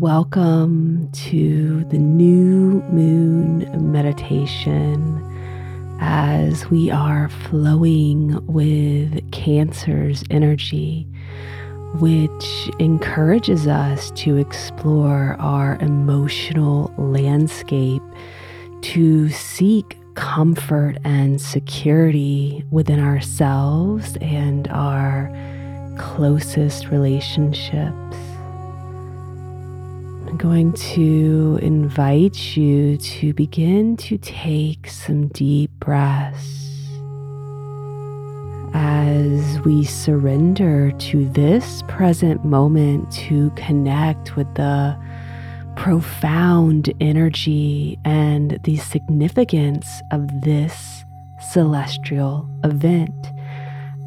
Welcome to the new moon meditation as we are flowing with Cancer's energy, which encourages us to explore our emotional landscape, to seek comfort and security within ourselves and our closest relationships. Going to invite you to begin to take some deep breaths as we surrender to this present moment to connect with the profound energy and the significance of this celestial event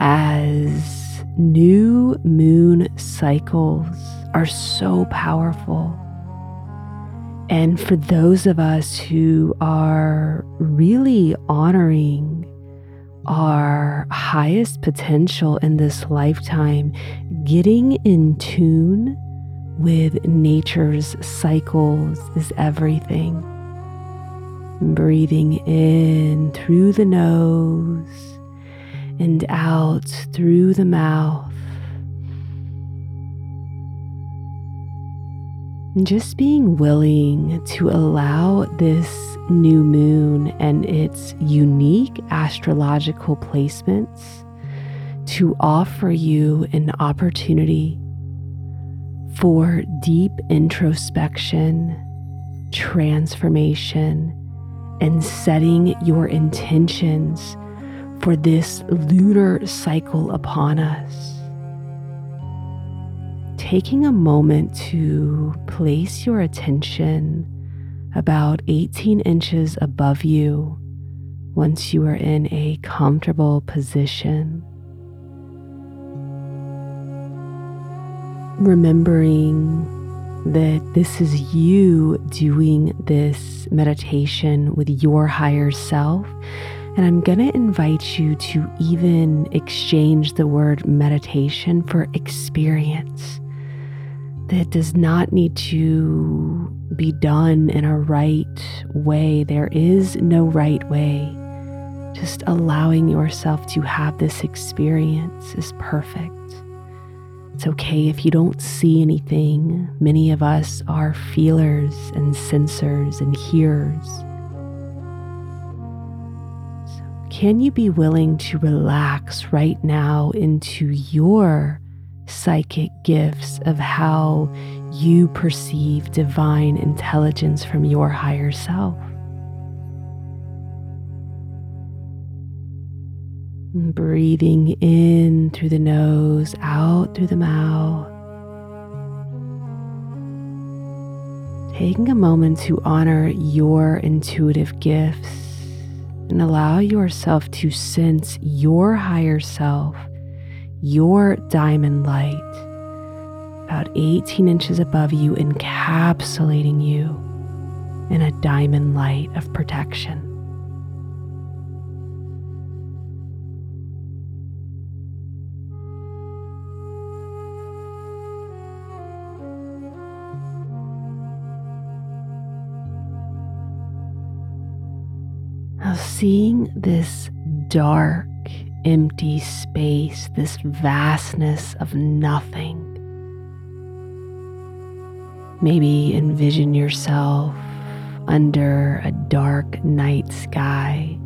as new moon cycles are so powerful. And for those of us who are really honoring our highest potential in this lifetime, getting in tune with nature's cycles is everything. Breathing in through the nose and out through the mouth. Just being willing to allow this new moon and its unique astrological placements to offer you an opportunity for deep introspection, transformation, and setting your intentions for this lunar cycle upon us. Taking a moment to place your attention about 18 inches above you once you are in a comfortable position. remembering that this is you doing this meditation with your higher self. And I'm going to invite you to even exchange the word meditation for experience. That does not need to be done in a right way. There is no right way. Just allowing yourself to have this experience is perfect. It's okay if you don't see anything. Many of us are feelers and sensors and hearers. So can you be willing to relax right now into your psychic gifts of how you perceive divine intelligence from your higher self? Breathing in through the nose, out through the mouth. Taking a moment to honor your intuitive gifts and allow yourself to sense your higher self, your diamond light, about 18 inches above you, encapsulating you in a diamond light of protection. Now, seeing this dark, empty space, this vastness of nothing. Maybe envision yourself under a dark night sky,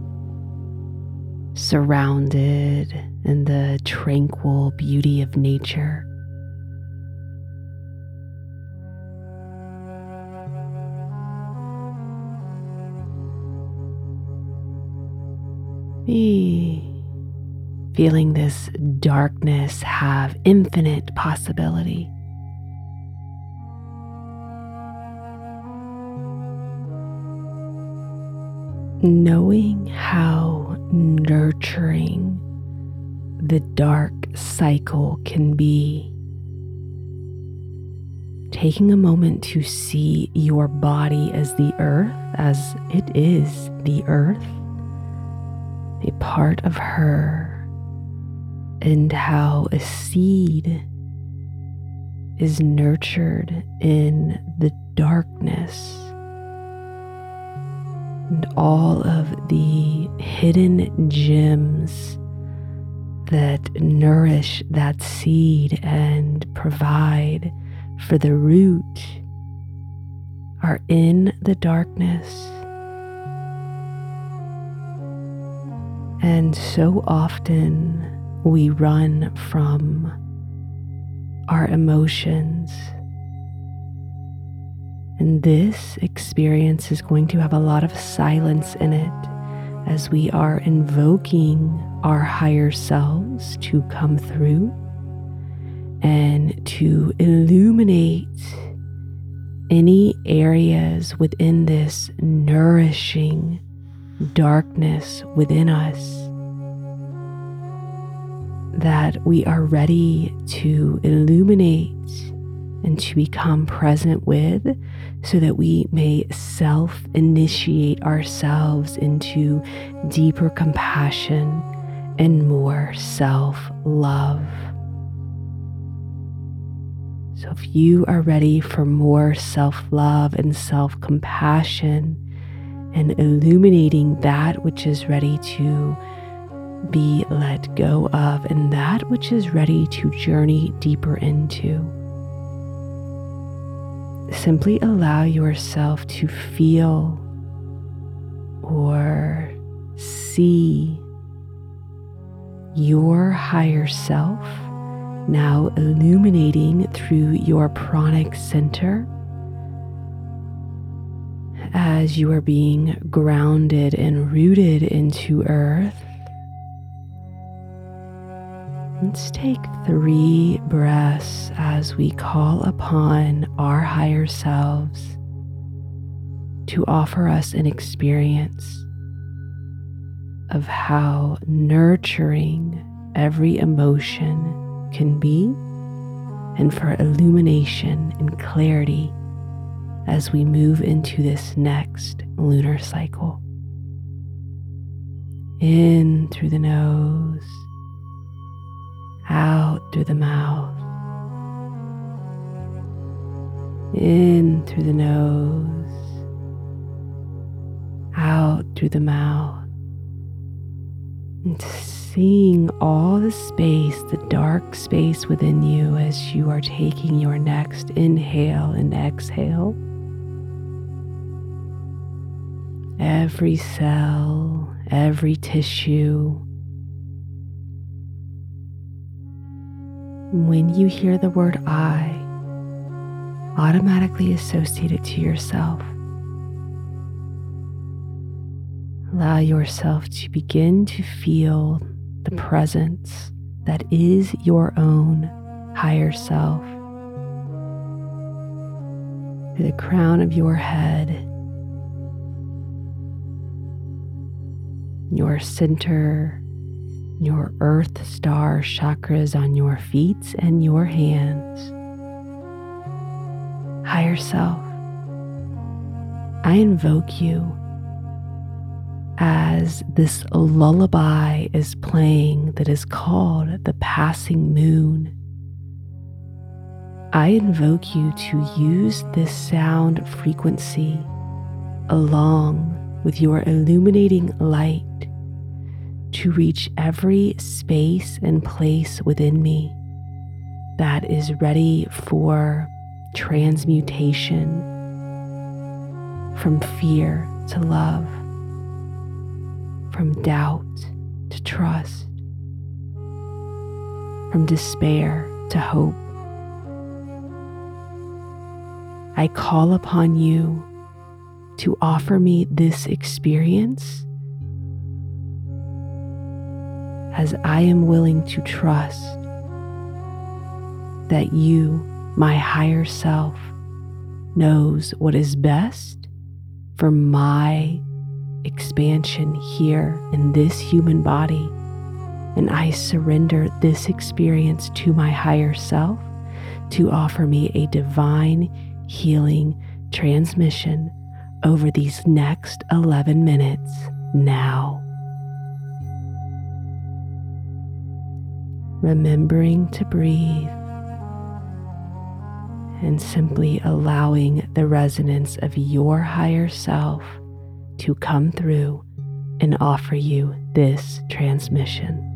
surrounded in the tranquil beauty of nature. Feeling this darkness have infinite possibility. Knowing how nurturing the dark cycle can be. Taking a moment to see your body as the earth, as it is the earth a part of her, and how a seed is nurtured in the darkness and all of the hidden gems that nourish that seed and provide for the root are in the darkness. And so often we run from our emotions. And this experience is going to have a lot of silence in it as we are invoking our higher selves to come through and to illuminate any areas within this nourishing darkness within us that we are ready to illuminate and to become present with so that we may self initiate ourselves into deeper compassion and more self love. So, if you are ready for more self love and self compassion and illuminating that which is ready to be let go of and that which is ready to journey deeper into, simply allow yourself to feel or see your higher self now illuminating through your pranic center as you are being grounded and rooted into earth. Let's take three breaths as we call upon our higher selves to offer us an experience of how nurturing every emotion can be and for illumination and clarity as we move into this next lunar cycle. In through the nose, out through the mouth, in through the nose, out through the mouth. And seeing all the space, the dark space within you as you are taking your next inhale and exhale. Every cell, every tissue. When you hear the word I, automatically associate it to yourself. Allow yourself to begin to feel the presence that is your own higher self. To the crown of your head, your center, your earth star chakras on your feet and your hands. Higher self, I invoke you as this lullaby is playing that is called the passing moon. I invoke you to use this sound frequency along with your illuminating light to reach every space and place within me that is ready for transmutation from fear to love from doubt to trust, from despair to hope. I call upon you to offer me this experience as I am willing to trust that you, my higher self, knows what is best for my expansion here in this human body. And I surrender this experience to my higher self to offer me a divine healing transmission over these next 11 minutes now. Remembering to breathe and simply allowing the resonance of your higher self to come through and offer you this transmission.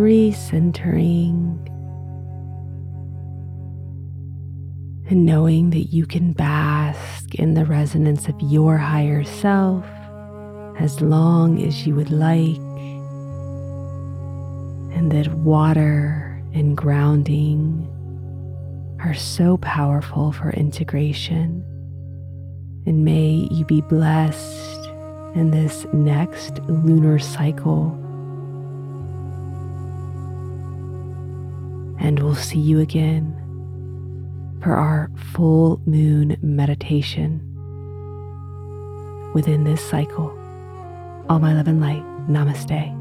Recentering, and knowing that you can bask in the resonance of your higher self as long as you would like, and that water and grounding are so powerful for integration. And may you be blessed in this next lunar cycle. And we'll see you again for our full moon meditation within this cycle. All my love and light. Namaste.